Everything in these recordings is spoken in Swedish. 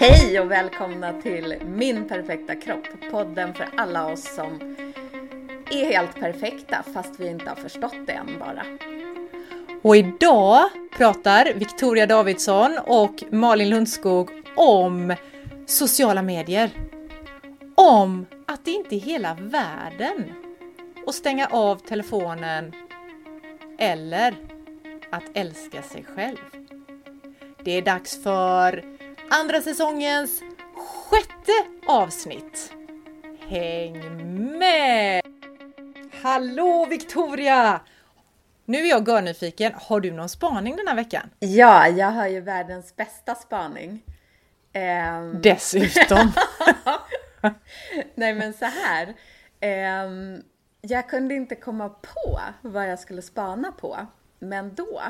Hej och välkomna till Min perfekta kropp, podden för alla oss som är helt perfekta fast vi inte har förstått det än bara. Och idag pratar Victoria Davidsson och Malin Lundskog om sociala medier. Om att det inte är hela världen att stänga av telefonen eller att älska sig själv. Det är dags för andra säsongens sjätte avsnitt. Häng med! Hallå Victoria! Nu är jag görnyfiken. Har du någon spaning den här veckan? Ja, jag har ju världens bästa spaning. Ehm... Dessutom! Nej men så här. Ehm, jag kunde inte komma på vad jag skulle spana på. Men då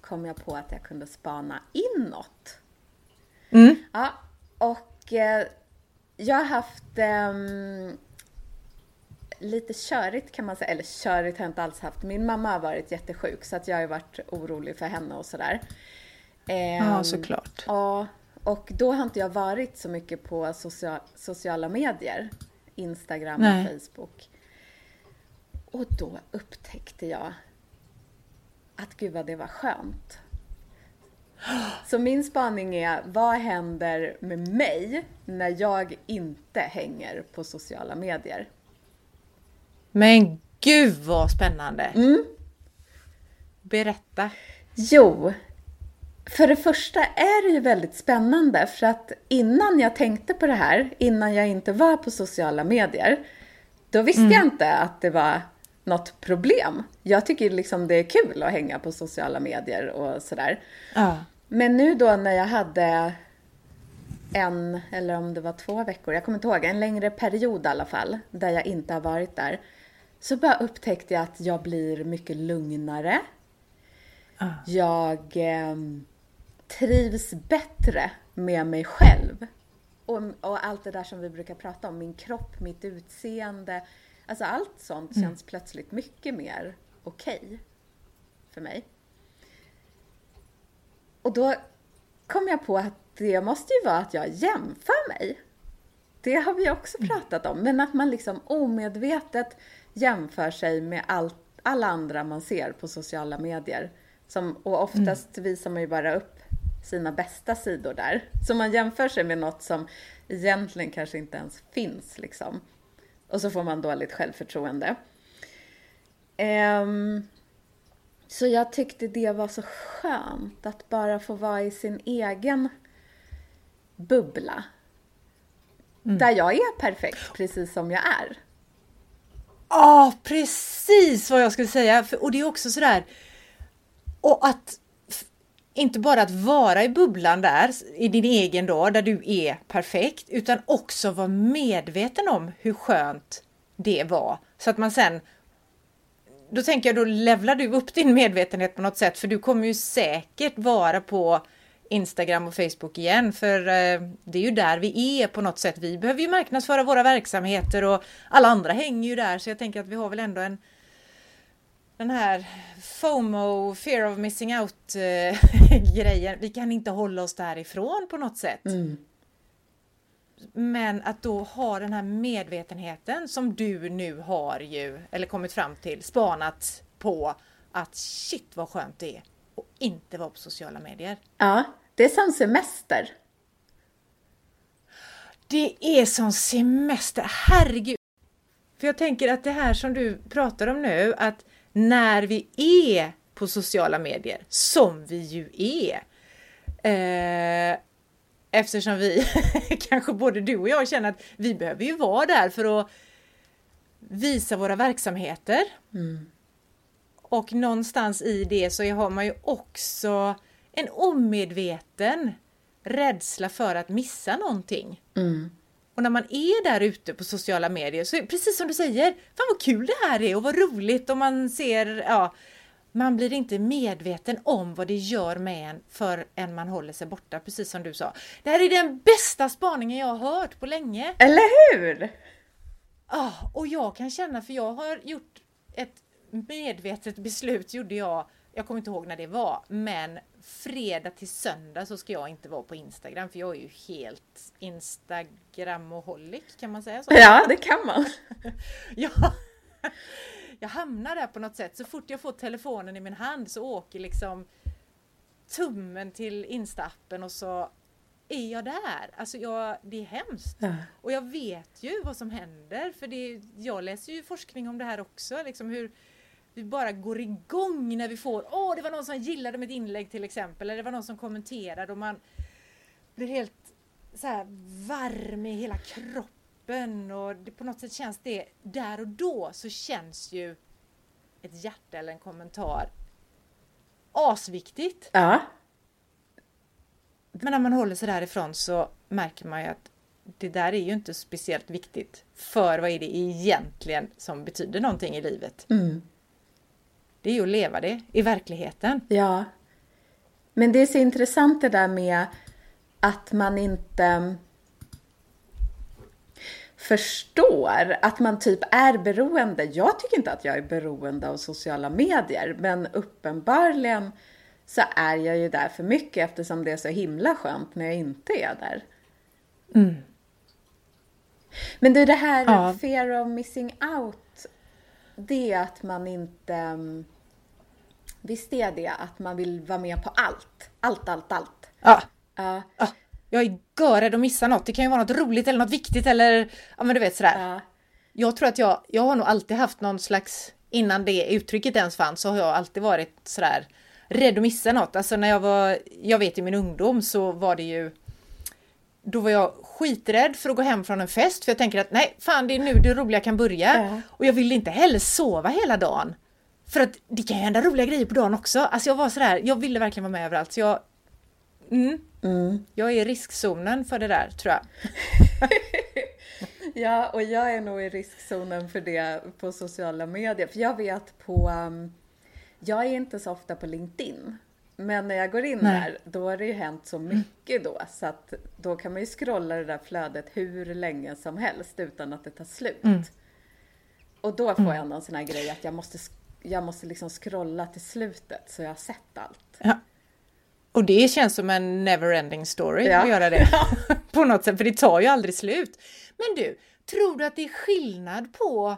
kom jag på att jag kunde spana inåt. Mm. Ja, och eh, jag har haft eh, lite körigt kan man säga, eller körigt har jag inte alls haft. Min mamma har varit jättesjuk så att jag har varit orolig för henne och sådär. Eh, ja, såklart. Ja, och då har inte jag varit så mycket på social, sociala medier. Instagram Nej. och Facebook. Och då upptäckte jag att gud vad det var skönt. Så min spaning är, vad händer med mig när jag inte hänger på sociala medier? Men gud vad spännande! Mm. Berätta! Jo, för det första är det ju väldigt spännande för att innan jag tänkte på det här, innan jag inte var på sociala medier, då visste mm. jag inte att det var något problem. Jag tycker liksom det är kul att hänga på sociala medier och sådär. Ja. Men nu då när jag hade en, eller om det var två veckor, jag kommer inte ihåg, en längre period i alla fall, där jag inte har varit där, så bara upptäckte jag att jag blir mycket lugnare. Ah. Jag eh, trivs bättre med mig själv. Och, och, allt det där som vi brukar prata om, min kropp, mitt utseende. Alltså allt sånt mm. känns plötsligt mycket mer okej okay för mig. Och då kom jag på att det måste ju vara att jag jämför mig. Det har vi också mm. pratat om, men att man liksom omedvetet jämför sig med allt, alla andra man ser på sociala medier. Som, och oftast mm. visar man ju bara upp sina bästa sidor där. Så man jämför sig med något som egentligen kanske inte ens finns liksom. Och så får man dåligt självförtroende. Um, så jag tyckte det var så skönt att bara få vara i sin egen bubbla. Mm. Där jag är perfekt precis som jag är. Ja, oh, precis vad jag skulle säga. Och det är också sådär. Och att inte bara att vara i bubblan där, i din egen då, där du är perfekt, utan också vara medveten om hur skönt det var. Så att man sen då tänker jag, då levlar du upp din medvetenhet på något sätt, för du kommer ju säkert vara på Instagram och Facebook igen, för eh, det är ju där vi är på något sätt. Vi behöver ju marknadsföra våra verksamheter och alla andra hänger ju där, så jag tänker att vi har väl ändå en den här FOMO, fear of missing out eh, grejen. Vi kan inte hålla oss därifrån på något sätt. Mm. Men att då ha den här medvetenheten som du nu har ju, eller kommit fram till, spanat på att shit vad skönt det är att inte vara på sociala medier. Ja, det är som semester. Det är som semester, herregud! För jag tänker att det här som du pratar om nu, att när vi är på sociala medier, som vi ju är, eh, Eftersom vi, kanske både du och jag känner att vi behöver ju vara där för att visa våra verksamheter. Mm. Och någonstans i det så har man ju också en omedveten rädsla för att missa någonting. Mm. Och när man är där ute på sociala medier så är precis som du säger, fan vad kul det här är och vad roligt och man ser, ja, man blir inte medveten om vad det gör med en förrän man håller sig borta, precis som du sa. Det här är den bästa spaningen jag har hört på länge. Eller hur? Oh, och jag kan känna, för jag har gjort ett medvetet beslut, gjorde jag jag kommer inte ihåg när det var, men fredag till söndag så ska jag inte vara på Instagram för jag är ju helt Instagramoholic, kan man säga så? Ja, det kan man. ja. Jag hamnar där på något sätt. Så fort jag får telefonen i min hand så åker liksom tummen till Insta-appen och så är jag där. Alltså jag, det är hemskt. Ja. Och jag vet ju vad som händer för det, jag läser ju forskning om det här också. Liksom hur vi bara går igång när vi får, åh det var någon som gillade mitt inlägg till exempel. Eller det var någon som kommenterade och man blir helt så här varm i hela kroppen och det, på något sätt känns det, där och då så känns ju ett hjärta eller en kommentar asviktigt. Ja. Men när man håller sig därifrån så märker man ju att det där är ju inte speciellt viktigt. För vad är det egentligen som betyder någonting i livet? Mm. Det är ju att leva det i verkligheten. Ja. Men det är så intressant det där med att man inte förstår att man typ är beroende. Jag tycker inte att jag är beroende av sociala medier, men uppenbarligen så är jag ju där för mycket eftersom det är så himla skönt när jag inte är där. Mm. Men du, det här Ja. fear of missing out, det är att man inte... Visst är det att man vill vara med på allt? Allt, allt, allt. Ja, Ja, ja. Jag är görrädd att missa något. Det kan ju vara något roligt eller något viktigt eller ja men du vet sådär. ja, Jag tror att jag, jag har nog alltid haft någon slags, innan det uttrycket ens fanns, så har jag alltid varit sådär rädd att missa något. Alltså när jag var, jag vet i min ungdom så var det ju då var jag skiträdd för att gå hem från en fest för jag tänker att nej, fan det är nu det roliga kan börja. Ja. Och jag ville inte heller sova hela dagen. För att det kan ju hända roliga grejer på dagen också. Alltså jag var sådär, jag ville verkligen vara med överallt. Så jag, mm, mm. jag är i riskzonen för det där tror jag. ja, och jag är nog i riskzonen för det på sociala medier. För jag vet på... um, jag är inte så ofta på LinkedIn. Men när jag går in Nej. där, då har det ju hänt så mycket då. Så att då kan man ju scrolla det där flödet hur länge som helst utan att det tar slut. Mm. Och då får jag någon sån här grej att jag måste, jag måste liksom scrolla till slutet så jag har sett allt. Ja. Och det känns som en never-ending story Ja. att göra det. på något sätt, för det tar ju aldrig slut. Men du, tror du att det är skillnad på...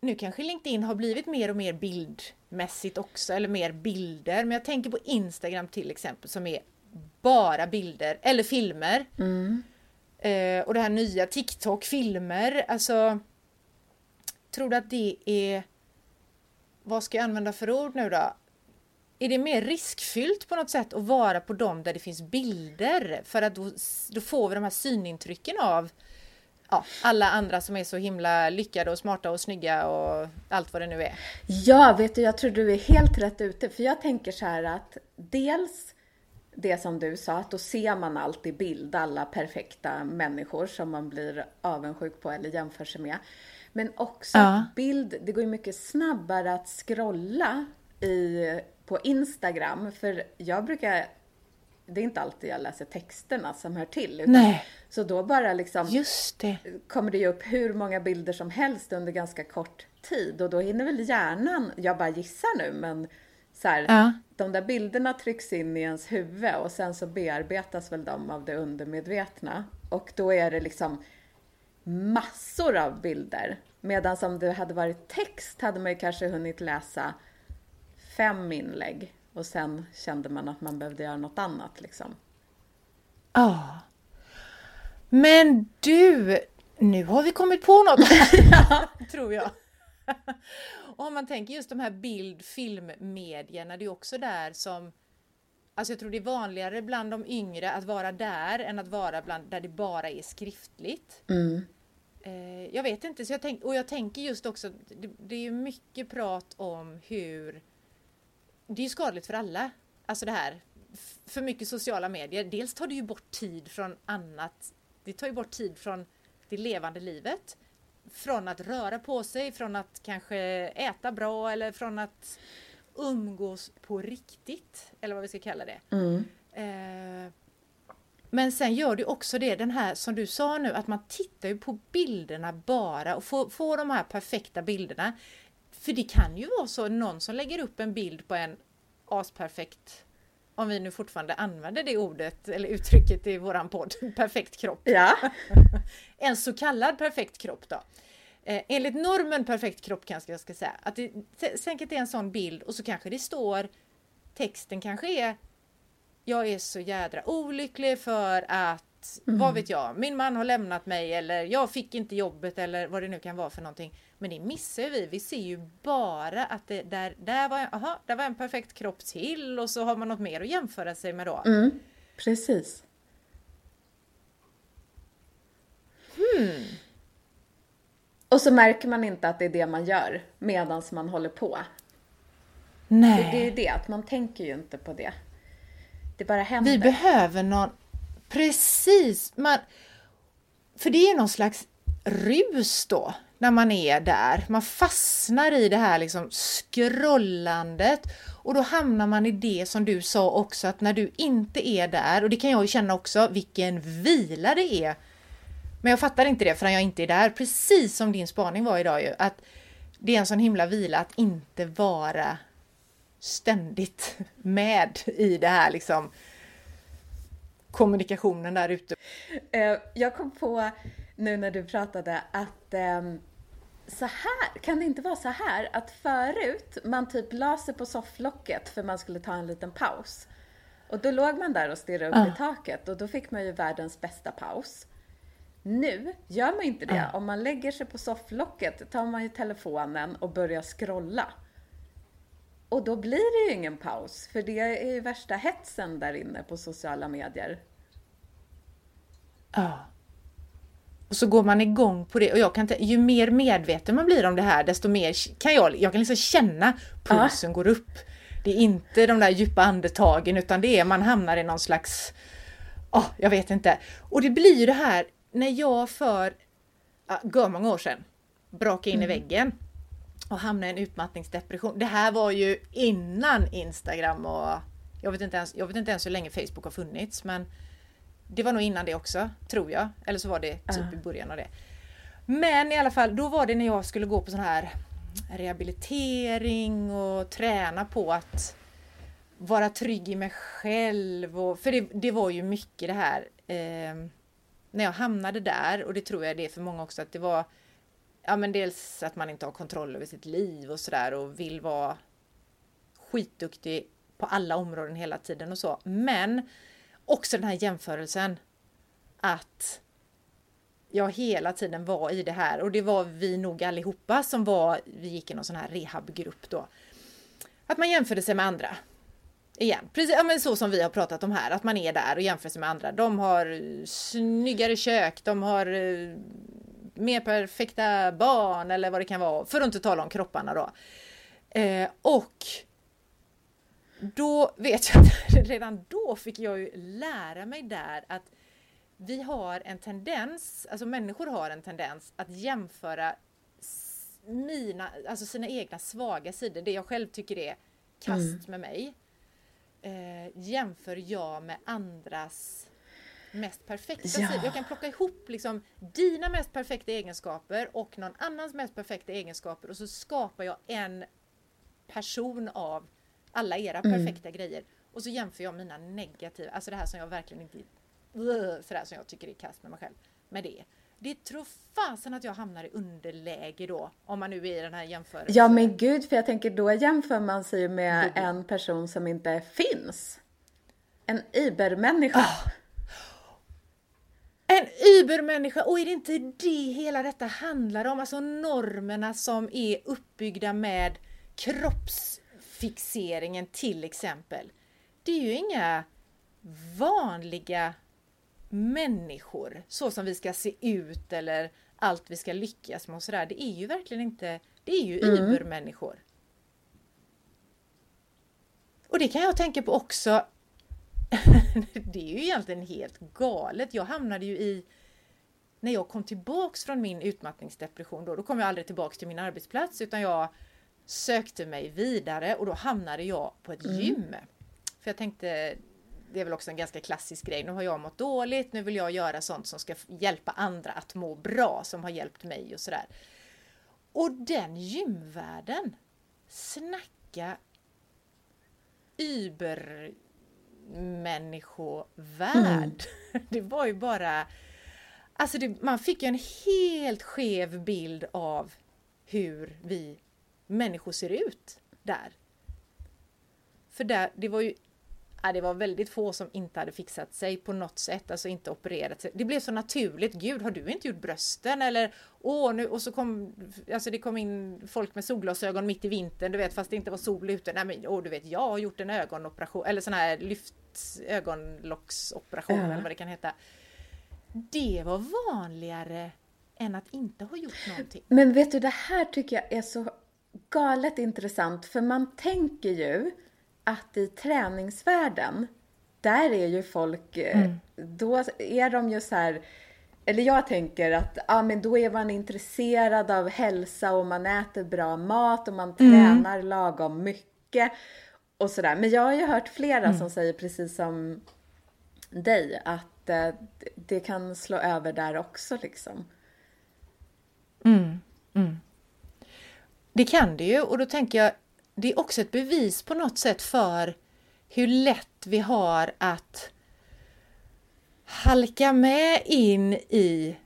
Nu kanske LinkedIn har blivit mer och mer bildmässigt också, eller mer bilder. Men jag tänker på Instagram till exempel som är bara bilder, eller filmer. Eh, och det här nya TikTok, filmer. Alltså, tror du att det är... Vad ska jag använda för ord nu då? Är det mer riskfyllt på något sätt att vara på dem där det finns bilder? För att då, då får vi de här synintrycken av ja, alla andra som är så himla lyckade och smarta och snygga och allt vad det nu är. Ja, vet du, jag tror du är helt rätt ute. För jag tänker så här att dels det som du sa, att då ser man allt i bild, alla perfekta människor som man blir avundsjuk på eller jämför sig med. Men också Ja. bild, det går ju mycket snabbare att scrolla i, på Instagram. För jag brukar, det är inte alltid jag läser texterna som hör till. Utan, Nej. Så då bara liksom Just det. kommer det ju upp hur många bilder som helst under ganska kort tid och då hinner väl hjärnan, jag bara gissar nu, men så här, Ja. de där bilderna trycks in i ens huvud och sen så bearbetas väl de av det undermedvetna och då är det liksom massor av bilder. Medan om det hade varit text hade man ju kanske hunnit läsa fem inlägg och sen kände man att man behövde göra något annat liksom. Ja. Men du, nu har vi kommit på något. tror jag. Och om man tänker just de här bild filmmedierna, det är också där som Alltså jag tror det är vanligare bland de yngre att vara där än att vara bland där det bara är skriftligt. Eh, jag vet inte, så jag tänk, och jag tänker just också, det, det är ju mycket prat om hur det är ju skadligt för alla. Alltså det här, för mycket sociala medier. Dels tar det ju bort tid från annat. Det tar ju bort tid från det levande livet. Från att röra på sig, från att kanske äta bra eller från att umgås på riktigt. Eller vad vi ska kalla det. Eh, men sen gör det också det, den här som du sa nu, att man tittar ju på bilderna bara och får, får de här perfekta bilderna. För det kan ju vara så, någon som lägger upp en bild på en asperfekt om vi nu fortfarande använder det ordet eller uttrycket i våran podd, perfekt kropp. Ja. en så kallad perfekt kropp då. Eh, enligt normen perfekt kropp kanske jag ska säga. Att det säkert är en sån bild och så kanske det står texten kanske är Jag är så jädra olycklig för att mm. vad vet jag, min man har lämnat mig eller jag fick inte jobbet eller vad det nu kan vara för någonting. Men det missar vi. Vi ser ju bara att det där, där var, aha, där var en perfekt kropp till och så har man något mer att jämföra sig med då. Mm, precis. Hmm. Och så märker man inte att det är det man gör medan man håller på. Nej. Det, det är ju det, att man tänker ju inte på det. Det bara händer. Vi behöver någon... Precis! Man, för det är någon slags rus då, när man är där. Man fastnar i det här liksom scrollandet och då hamnar man i det som du sa också att när du inte är där, och det kan jag ju känna också, vilken vila det är. Men jag fattar inte det förrän jag inte är där, precis som din spaning var idag ju, att det är en sån himla vila att inte vara ständigt med i det här liksom kommunikationen där ute. Eh, jag kom på nu när du pratade att ehm, så här, kan det inte vara så här att förut man typ la sig på sofflocket för man skulle ta en liten paus. Och då låg man där och stirrade upp uh. i taket och då fick man ju världens bästa paus. Nu gör man inte det. Uh. Om man lägger sig på sofflocket tar man ju telefonen och börjar scrolla. Och då blir det ju ingen paus, för det är ju värsta hetsen där inne på sociala medier. Ja. Och så går man igång på det och jag kan ju mer medveten man blir om det här desto mer kan jag, jag kan liksom känna pulsen ja. går upp. Det är inte de där djupa andetagen utan det är man hamnar i någon slags, oh, jag vet inte. Och det blir ju det här när jag för, ja, många år sedan, brakade in mm. i väggen och hamna i en utmattningsdepression. Det här var ju innan Instagram och jag vet inte ens, jag vet inte ens hur länge Facebook har funnits men det var nog innan det också, tror jag. Eller så var det typ uh. i början av det. Men i alla fall, då var det när jag skulle gå på sån här rehabilitering och träna på att vara trygg i mig själv. Och, för det, det var ju mycket det här eh, när jag hamnade där och det tror jag det är för många också att det var ja men dels att man inte har kontroll över sitt liv och sådär och vill vara skitduktig på alla områden hela tiden och så. Men också den här jämförelsen att jag hela tiden var i det här och det var vi nog allihopa som var, vi gick i någon sån här rehabgrupp då. Att man jämförde sig med andra. Igen, precis ja, men så som vi har pratat om här, att man är där och jämför sig med andra. De har snyggare kök, de har eh, mer perfekta barn eller vad det kan vara, för att inte tala om kropparna då. Eh, och då vet jag att redan då fick jag ju lära mig där att vi har en tendens, alltså människor har en tendens att jämföra mina, alltså sina egna svaga sidor, det jag själv tycker är kast mm. med mig, eh, jämför jag med andras mest perfekta ja. sidor. Jag kan plocka ihop liksom dina mest perfekta egenskaper och någon annans mest perfekta egenskaper och så skapar jag en person av alla era mm. perfekta grejer. Och så jämför jag mina negativa, alltså det här som jag verkligen inte, sådär som jag tycker är kast med mig själv, med det. Det tror fasen att jag hamnar i underläge då, om man nu är i den här jämförelsen. Ja men gud, för jag tänker då jämför man sig med en person som inte finns. En ibermänniska. Oh. Übermänniska! Och är det inte det hela detta handlar om? Alltså normerna som är uppbyggda med kroppsfixeringen till exempel. Det är ju inga vanliga människor så som vi ska se ut eller allt vi ska lyckas med och sådär. Det är ju verkligen inte, det är ju mm. übermänniskor. Och det kan jag tänka på också det är ju egentligen helt galet. Jag hamnade ju i när jag kom tillbaks från min utmattningsdepression då, då kom jag aldrig tillbaks till min arbetsplats utan jag sökte mig vidare och då hamnade jag på ett mm. gym. För jag tänkte, det är väl också en ganska klassisk grej, nu har jag mått dåligt, nu vill jag göra sånt som ska hjälpa andra att må bra, som har hjälpt mig och sådär. Och den gymvärlden, snacka übermänniskovärld. Mm. Det var ju bara... Alltså det, man fick ju en helt skev bild av hur vi människor ser ut där. För där, det var ju Ja, det var väldigt få som inte hade fixat sig på något sätt, alltså inte opererat sig. Det blev så naturligt. Gud, har du inte gjort brösten? Eller åh, nu och så kom alltså det kom in folk med solglasögon mitt i vintern, du vet, fast det inte var sol ute. Nej, men åh, du vet, jag har gjort en ögonoperation eller sån här lyft ögonlocksoperation uh. eller vad det kan heta. Det var vanligare än att inte ha gjort någonting. Men vet du, det här tycker jag är så galet intressant, för man tänker ju att i träningsvärlden, där är ju folk, eh, mm. då är de ju så här, eller jag tänker att ja, men då är man intresserad av hälsa och man äter bra mat och man mm. tränar lagom mycket och sådär. Men jag har ju hört flera mm. som säger precis som dig att eh, det kan slå över där också liksom. Mm. Mm. Det kan det ju och då tänker jag det är också ett bevis på något sätt för hur lätt vi har att halka med in i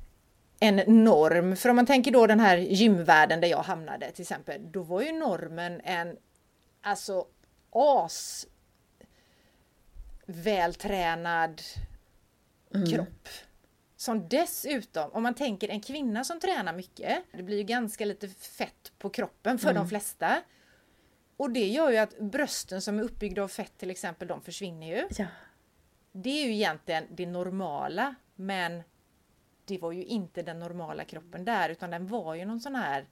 en norm. För om man tänker då den här gymvärlden där jag hamnade till exempel, då var ju normen en alltså as vältränad mm. kropp. Som dessutom, om man tänker en kvinna som tränar mycket, det blir ju ganska lite fett på kroppen för mm. de flesta. Och det gör ju att brösten som är uppbyggda av fett till exempel, de försvinner ju. Ja. Det är ju egentligen det normala, men det var ju inte den normala kroppen där, utan den var ju någon sån här...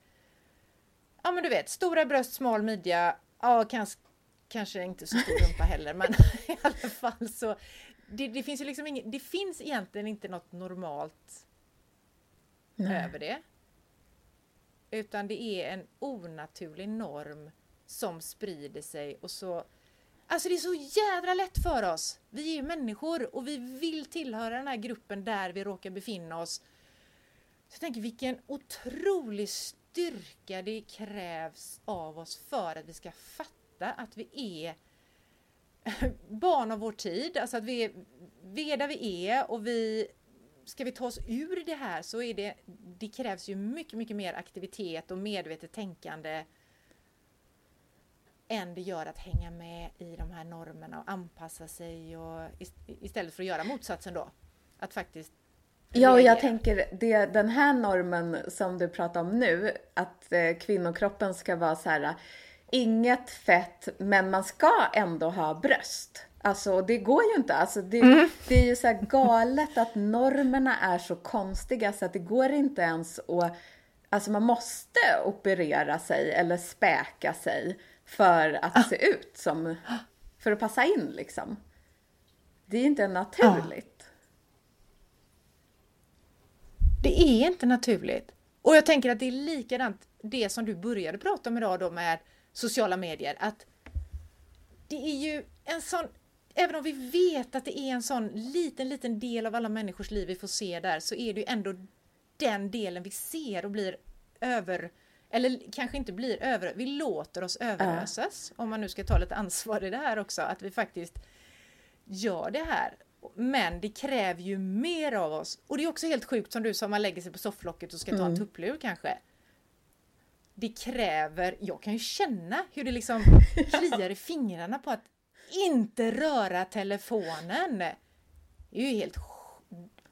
Ja men du vet, stora bröst, smal midja, ja kanske, kanske inte så stor rumpa heller, men i alla fall så... Det, det finns ju liksom inget, det finns egentligen inte något normalt Nej. över det. Utan det är en onaturlig norm som sprider sig och så Alltså det är så jädra lätt för oss. Vi är ju människor och vi vill tillhöra den här gruppen där vi råkar befinna oss. Så jag tänker vilken otrolig styrka det krävs av oss för att vi ska fatta att vi är barn av vår tid, alltså att vi vi är där vi är och vi ska vi ta oss ur det här så är det, det krävs ju mycket, mycket mer aktivitet och medvetet tänkande än det gör att hänga med i de här normerna och anpassa sig och istället för att göra motsatsen då. Att faktiskt Ja, och jag tänker det, den här normen som du pratar om nu, att eh, kvinnokroppen ska vara så här, inget fett, men man ska ändå ha bröst. Alltså det går ju inte. Alltså, det, mm. det är ju så galet att normerna är så konstiga så att det går inte ens att... Alltså man måste operera sig eller späka sig för att ah. se ut som, för att passa in liksom. Det är inte naturligt. Ah. Det är inte naturligt. Och jag tänker att det är likadant det som du började prata om idag då med sociala medier, att det är ju en sån Även om vi vet att det är en sån liten, liten del av alla människors liv vi får se där, så är det ju ändå den delen vi ser och blir över eller kanske inte blir över, vi låter oss överösas, äh. om man nu ska ta lite ansvar i det här också, att vi faktiskt gör det här. Men det kräver ju mer av oss. Och det är också helt sjukt som du sa, man lägger sig på sofflocket och ska ta mm. en tupplur kanske. Det kräver, jag kan ju känna hur det liksom kliar i fingrarna på att inte röra telefonen. Det är ju helt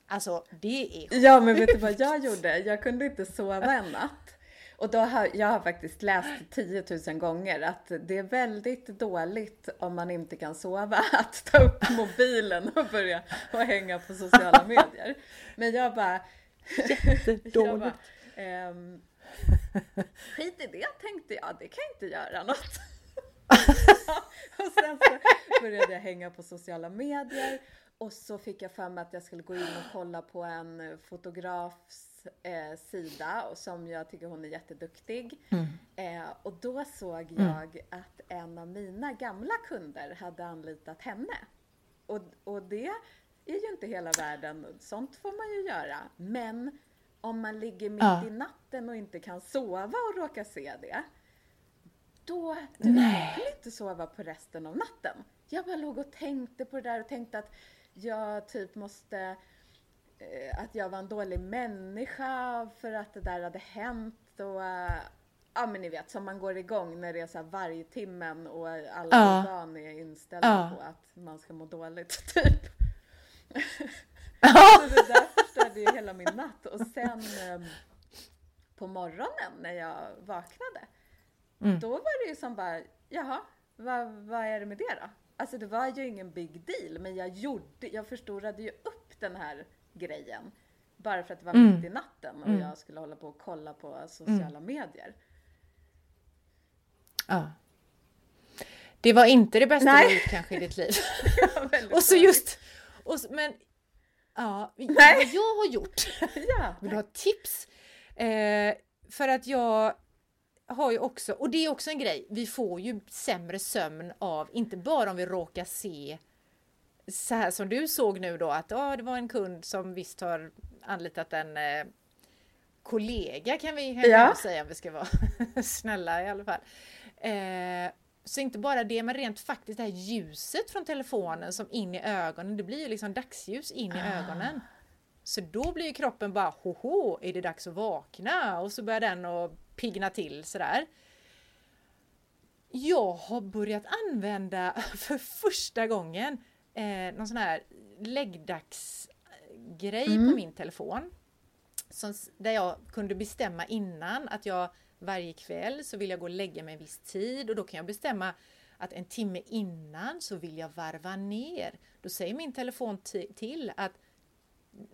Alltså det är sjukt. Ja men vet du vad jag gjorde? Jag kunde inte sova en natt. Och då har, jag har faktiskt läst 10 000 gånger att det är väldigt dåligt om man inte kan sova att ta upp mobilen och börja och hänga på sociala medier. Men jag bara... Jättedåligt. ehm, skit i det tänkte jag, det kan inte göra något. och sen så började jag hänga på sociala medier och så fick jag för mig att jag skulle gå in och kolla på en fotografs eh, sida som jag tycker hon är jätteduktig. Mm. Eh, och då såg mm. jag att en av mina gamla kunder hade anlitat henne. Och, och det är ju inte hela världen, sånt får man ju göra. Men om man ligger mitt Ja. i natten och inte kan sova och råkar se det, då du Nej. vill inte sova på resten av natten. Jag bara låg och tänkte på det där och tänkte att jag typ måste, eh, att jag var en dålig människa för att det där hade hänt och eh, Ja men ni vet, som man går igång när det är så här varje timmen och alla Ja. organ är inställda Ja. på att man ska må dåligt, typ. Ja. Så det där förstörde ju hela min natt. Och sen ehm, på morgonen när jag vaknade, Mm. då var det ju som bara, jaha, vad, vad är det med det då? Alltså det var ju ingen big deal, men jag gjorde, jag förstorade ju upp den här grejen. Bara för att det var Mm. mitt i natten och Mm. jag skulle hålla på och kolla på sociala medier. Ja. Det var inte det bästa Nej. du gjort kanske i ditt liv. Och så just, och så, men ja, Nej. vad jag har gjort. Ja, Vill du ha tips? Eh, för att jag har ju också, och det är också en grej, vi får ju sämre sömn av, inte bara om vi råkar se så här som du såg nu då att ja, det var en kund som visst har anlitat en eh, kollega kan vi Ja. säga om vi ska vara snälla i alla fall. Eh, så inte bara det, men rent faktiskt det här ljuset från telefonen som in i ögonen, det blir ju liksom dagsljus in i ögonen. Så då blir ju kroppen bara hoho, är det dags att vakna? Och så börjar den att pigna till sådär. Jag har börjat använda för första gången eh, någon sån här läggdagsgrej på min telefon. Som, där jag kunde bestämma innan att jag varje kväll så vill jag gå och lägga mig en viss tid och då kan jag bestämma att en timme innan så vill jag varva ner. Då säger min telefon ti- till att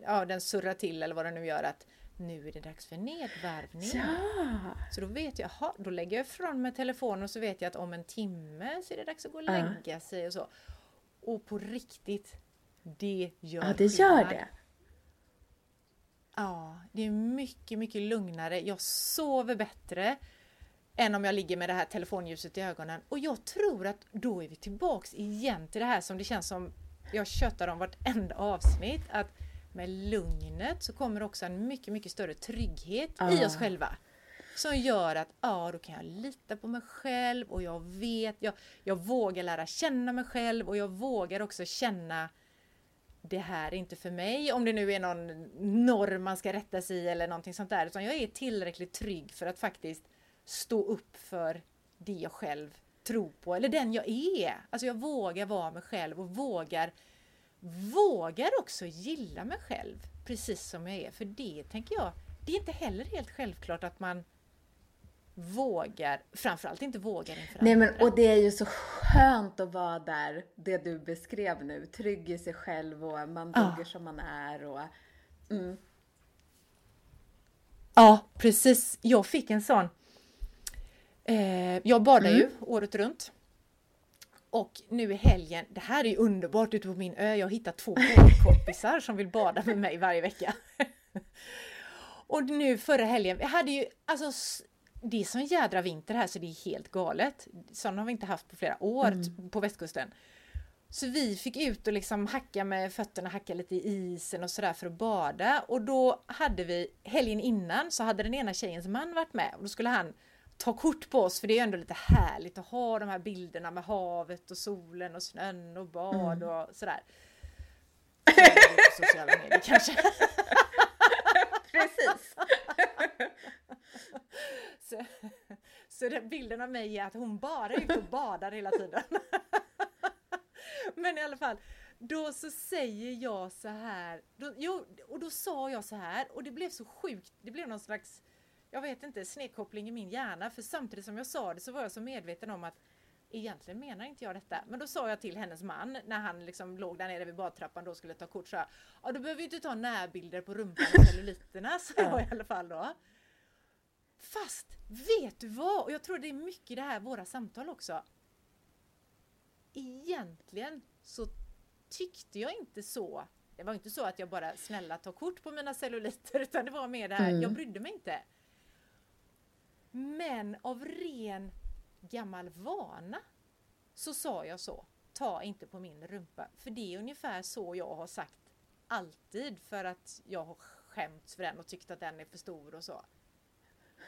ja, den surrar till eller vad den nu gör att nu är det dags för nedvarvning. ja. Så då vet jag, aha, då lägger jag ifrån mig telefonen och så vet jag att om en timme så är det dags att gå och lägga sig och så. Och på riktigt, det gör ja det gör skillnad. det. Ja, det är mycket, mycket lugnare. Jag sover bättre än om jag ligger med det här telefonljuset i ögonen. Och jag tror att då är vi tillbaks igen till det här som det känns som jag tjötar om vartenda avsnitt. Att med lugnet så kommer också en mycket, mycket större trygghet i Ja. oss själva. Som gör att ja, då kan jag lita på mig själv och jag vet, jag, jag vågar lära känna mig själv och jag vågar också känna det här är inte för mig, om det nu är någon norm man ska rätta sig i eller någonting sånt där. Utan jag är tillräckligt trygg för att faktiskt stå upp för det jag själv tror på, eller den jag är. Alltså jag vågar vara mig själv och vågar, vågar också gilla mig själv precis som jag är. För det tänker jag, det är inte heller helt självklart att man vågar, framförallt inte vågar inför Nej men och det är ju så skönt att vara där, det du beskrev nu. Trygg i sig själv och man Ja. duger som man är och... Mm. Ja, precis. Jag fick en sån. Eh, jag badar ju året runt. Och nu i helgen, det här är underbart ute på min ö. Jag har hittat två badkompisar som vill bada med mig varje vecka. och nu förra helgen, vi hade ju alltså det är sån jädra vinter här så det är helt galet. Sån har vi inte haft på flera år t- på västkusten. Så vi fick ut och liksom hacka med fötterna, hacka lite i isen och sådär för att bada. Och då hade vi, helgen innan så hade den ena tjejens man varit med och då skulle han ta kort på oss för det är ju ändå lite härligt att ha de här bilderna med havet och solen och snön och bad och sådär. Sociala medier kanske. Precis! Så, så den bilden av mig är att hon bara är ute och badar hela tiden. Men i alla fall, då så säger jag så här, då, jo, och då sa jag så här och det blev så sjukt, det blev någon slags, jag vet inte, snedkoppling i min hjärna för samtidigt som jag sa det så var jag så medveten om att egentligen menar inte jag detta. Men då sa jag till hennes man när han liksom låg där nere vid badtrappan och skulle ta kort så här, ja då behöver vi inte ta närbilder på rumpan och celluliterna, sa jag i alla fall då. Fast vet du vad? Och jag tror det är mycket i det här våra samtal också. Egentligen så tyckte jag inte så. Det var inte så att jag bara snälla ta kort på mina celluliter utan det var mer det här, Mm. jag brydde mig inte. Men av ren gammal vana så sa jag så. Ta inte på min rumpa. För det är ungefär så jag har sagt alltid för att jag har skämts för den och tyckt att den är för stor och så.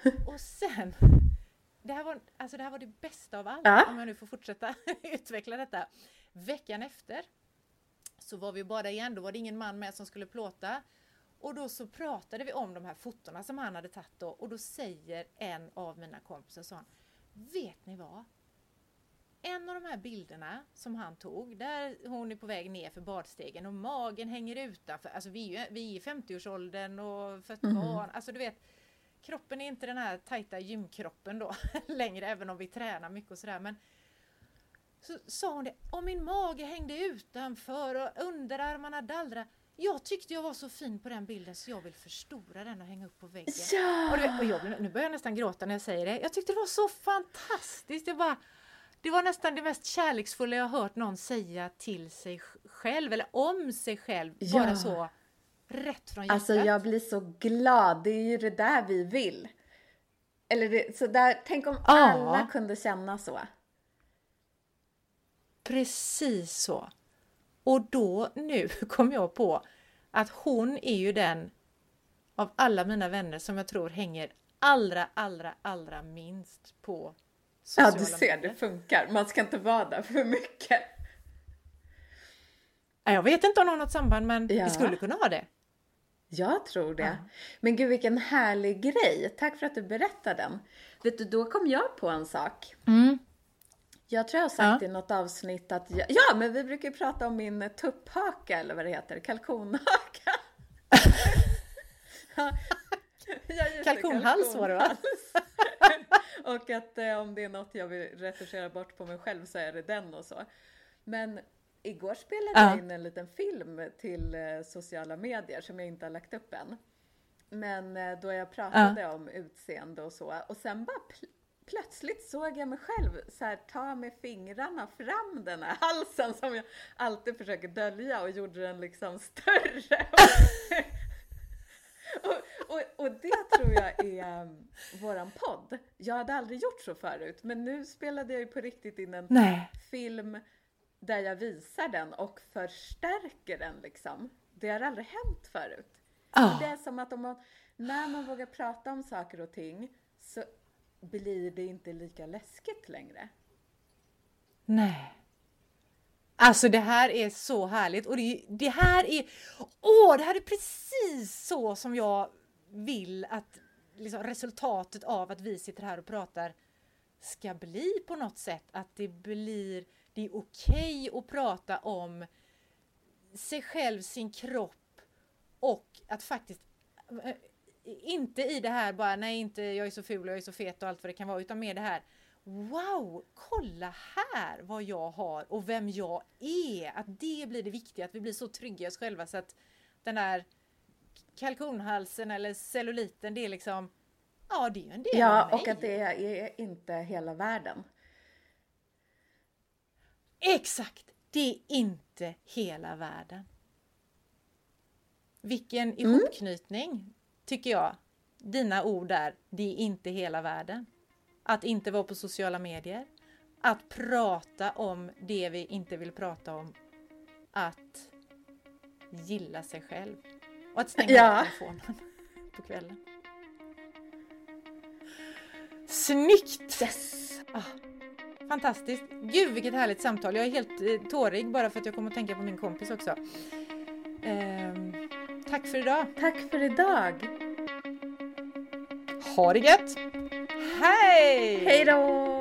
Och sen, det här var, alltså det, här var det bästa av allt, Ja. om jag nu får fortsätta utveckla detta. Veckan efter så var vi bara igen, då var det ingen man med som skulle plåta. Och då så pratade vi om de här fotona som han hade tagit då och då säger en av mina kompisar så han, Vet ni vad? En av de här bilderna som han tog, där hon är på väg ner för badstegen och magen hänger utanför. Alltså vi är vi är i 50-årsåldern och fött barn. Alltså du vet, kroppen är inte den här tajta gymkroppen då längre, även om vi tränar mycket och sådär. Men så sa hon det, och min mage hängde utanför och underarmarna dallrade. Jag tyckte jag var så fin på den bilden så jag vill förstora den och hänga upp på väggen. Ja! Och, du och jag, nu börjar jag nästan gråta när jag säger det. Jag tyckte det var så fantastiskt. Jag bara, det var nästan det mest kärleksfulla jag hört någon säga till sig själv eller om sig själv. Ja. Bara så rätt från hjärtat. Alltså jag blir så glad, det är ju det där vi vill. Eller det, så där, tänk om Ja. alla kunde känna så. Precis så. Och då nu kom jag på att hon är ju den av alla mina vänner som jag tror hänger allra, allra, allra minst på Ja, sociala du ser, medier. det funkar. Man ska inte vara där för mycket. Ja, Jag vet inte om det har något samband men Ja. det skulle kunna ha det. Jag tror det. Ja. Men gud vilken härlig grej. Tack för att du berättade den. Vet du, då kom jag på en sak. Jag tror jag har sagt Ja. i något avsnitt att jag, ja, men vi brukar ju prata om min tupphaka eller vad det heter, kalkonhaka. Ja, det, Kalkonhals var det, va? kalkonhals. och att eh, om det är något jag vill retuschera bort på mig själv så är det den och så. Men igår spelade Ja. jag in en liten film till eh, sociala medier som jag inte har lagt upp än. Men eh, då jag pratade om utseende och så och sen bara pl- plötsligt såg jag mig själv så här, ta med fingrarna fram den här halsen som jag alltid försöker dölja och gjorde den liksom större. och, och, och det tror jag är um, våran podd. Jag hade aldrig gjort så förut men nu spelade jag ju på riktigt in en Nej. film där jag visar den och förstärker den liksom. Det har aldrig hänt förut. Ja. Det är som att om man, när man vågar prata om saker och ting så blir det inte lika läskigt längre. Nej. Alltså det här är så härligt och det, det här är, åh, det här är precis så som jag vill att liksom, resultatet av att vi sitter här och pratar ska bli på något sätt. Att det blir, det är okej att prata om sig själv, sin kropp och att faktiskt eh, inte i det här bara nej inte jag är så ful och jag är så fet och allt vad det kan vara utan mer det här Wow, kolla här vad jag har och vem jag är. Att det blir det viktiga, att vi blir så trygga i oss själva så att den där kalkonhalsen eller celluliten det är liksom Ja, det är ju en del Ja, av mig. och att det är inte hela världen. Exakt! Det är inte hela världen. Vilken ihopknytning, tycker jag. Dina ord där, det är inte hela världen. Att inte vara på sociala medier. Att prata om det vi inte vill prata om. Att gilla sig själv. Och att stänga Ja. av telefonen på kvällen. Snyggt! Yes! Fantastiskt! Gud vilket härligt samtal. Jag är helt eh, tårig bara för att jag kommer att tänka på min kompis också. Ehm, tack för idag! Tack för idag! Ha det gött! Hej! Hej då!